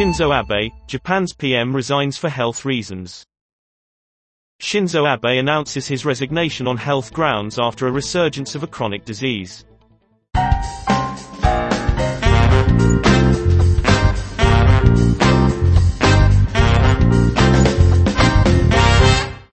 Shinzo Abe, Japan's PM resigns for health reasons. Shinzo Abe announces his resignation on health grounds after a resurgence of a chronic disease.